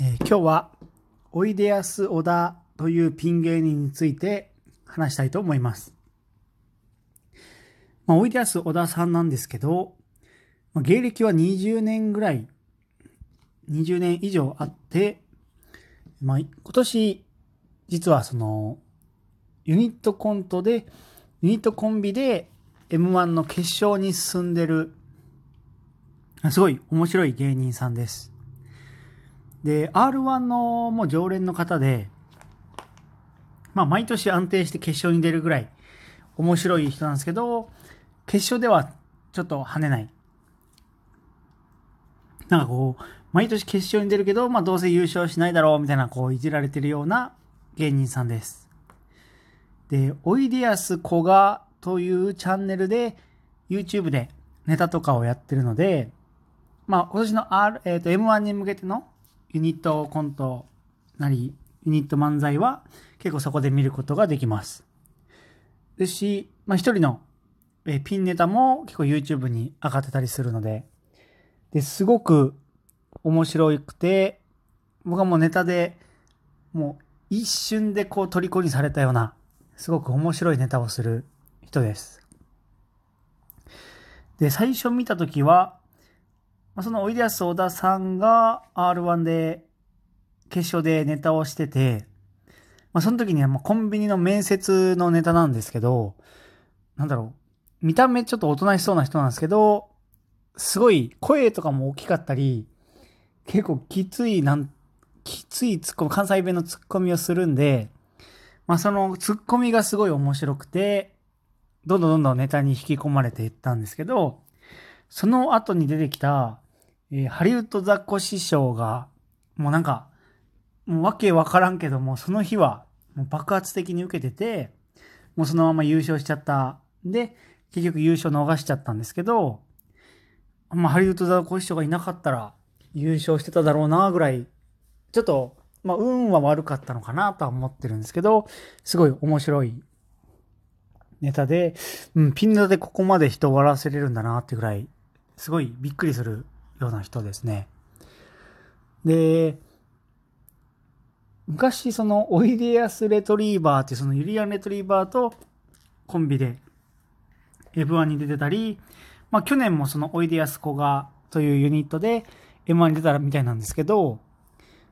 えー今日はおいでやす小田というピン芸人について話したいと思います。まあ、おいでやす小田さんなんですけど、まあ芸歴は20年ぐらい、20年以上あって、まあ、今年、実はその、ユニットコントで、ユニットコンビで M1 の決勝に進んでる、すごい面白い芸人さんです。で、R1 のもう常連の方で、まあ毎年安定して決勝に出るぐらい面白い人なんですけど、決勝ではちょっと跳ねない。なんかこう、毎年決勝に出るけど、まあどうせ優勝しないだろうみたいなこういじられてるような芸人さんです。で、おいでやすこがというチャンネルで YouTube でネタとかをやってるので、まあ今年の R、えっ、と M1 に向けてのユニットコントなり、ユニット漫才は結構そこで見ることができます。ですし、まあ一人のえピンネタも結構 YouTube に上がってたりするので、ですごく面白くて、僕はもうネタでもう一瞬でこう虜にされたような、すごく面白いネタをする人です。で、最初見たときは、そのおいでやす小田さんが R1 で決勝でネタをしてて、まあ、その時にはまあコンビニの面接のネタなんですけど、なんだろう、見た目ちょっとおとなしそうな人なんですけど、すごい声とかも大きかったり、結構きつい、なん、きついツッコミ、関西弁のツッコミをするんで、まあそのツッコミがすごい面白くて、どんどんどんどんネタに引き込まれていったんですけど、その後に出てきた、えーハリウッドザコシショウが、もうなんか、もうわけわからんけども、その日はもう爆発的に受けてて、もうそのまま優勝しちゃった。で、結局優勝逃しちゃったんですけど、まあハリウッドザコシショウがいなかったら優勝してただろうなぐらい、ちょっと、まあ運は悪かったのかなとは思ってるんですけど、すごい面白いネタで、うん、ピンネタでここまで人を笑わせれるんだなってぐらい、すごいびっくりするような人ですね。で、昔そのおいでやすレトリーバーってそのユリアンレトリーバーとコンビで F1 に出てたり、まあ去年もそのおいでやすこがというユニットで M1 に出たみたいなんですけど、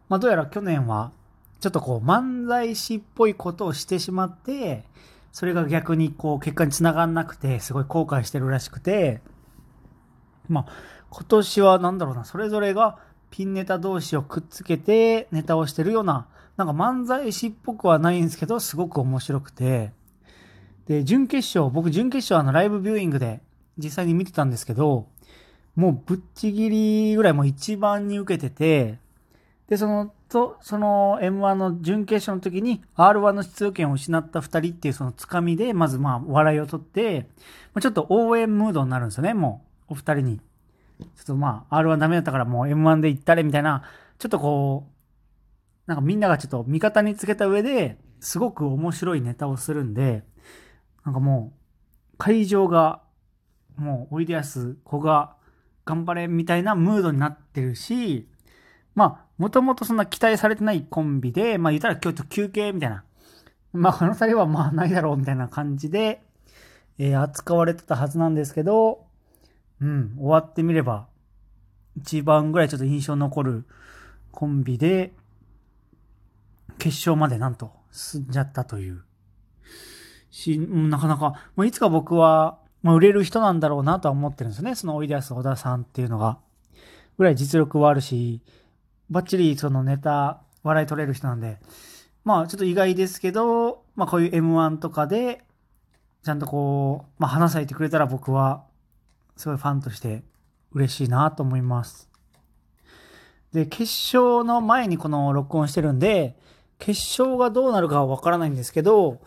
まあどうやら去年はちょっとこう漫才師っぽいことをしてしまって、それが逆にこう結果につながんなくて、すごい後悔してるらしくて、まあ今年はなんだろうな、それぞれがピンネタ同士をくっつけてネタをしてるような、なんか漫才師っぽくはないんですけど、すごく面白くて、で、準決勝、僕準決勝あのライブビューイングで実際に見てたんですけど、もうぶっちぎりぐらいもう一番に受けてて、で、その、と、その M1 の準決勝の時に R1 の出場権を失った二人っていうそのつかみで、まずまあ笑いを取って、ちょっと応援ムードになるんですよね、もう、お二人に。ちょっとまあ R1 ダメだったからもう M1 で行ったれみたいな、ちょっとこう、なんかみんながちょっと味方につけた上で、すごく面白いネタをするんで、なんかもう、会場が、もう、おいでやす子が頑張れみたいなムードになってるし、まあ、もともとそんな期待されてないコンビで、まあ言ったら今日ちょっと休憩みたいな。まあこの二人はまあないだろうみたいな感じで、えー扱われてたはずなんですけど、うん、終わってみれば、一番ぐらいちょっと印象残るコンビで、決勝までなんと進んじゃったという。し、なかなか、まあ、いつか僕は、まあ、売れる人なんだろうなとは思ってるんですね。そのおいでやす小田さんっていうのが。ぐらい実力はあるし、バッチリそのネタ、笑い取れる人なんで、まあちょっと意外ですけど、まあこういう M1 とかで、ちゃんとこう、まあ花咲いてくれたら僕は、すごいファンとして嬉しいなと思います。で、決勝の前にこの録音してるんで、決勝がどうなるかはわからないんですけど、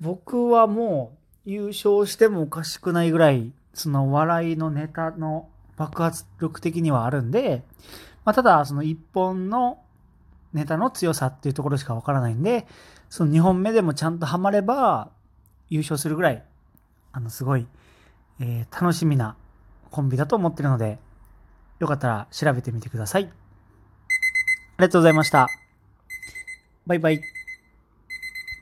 僕はもう優勝してもおかしくないぐらい、その笑いのネタの爆発力的にはあるんで、まあ、ただその一本のネタの強さっていうところしかわからないんで、その2本目でもちゃんとハマれば優勝するぐらい、あの、すごい、えー楽しみなコンビだと思ってるので、よかったら調べてみてください。ありがとうございました。バイバイ。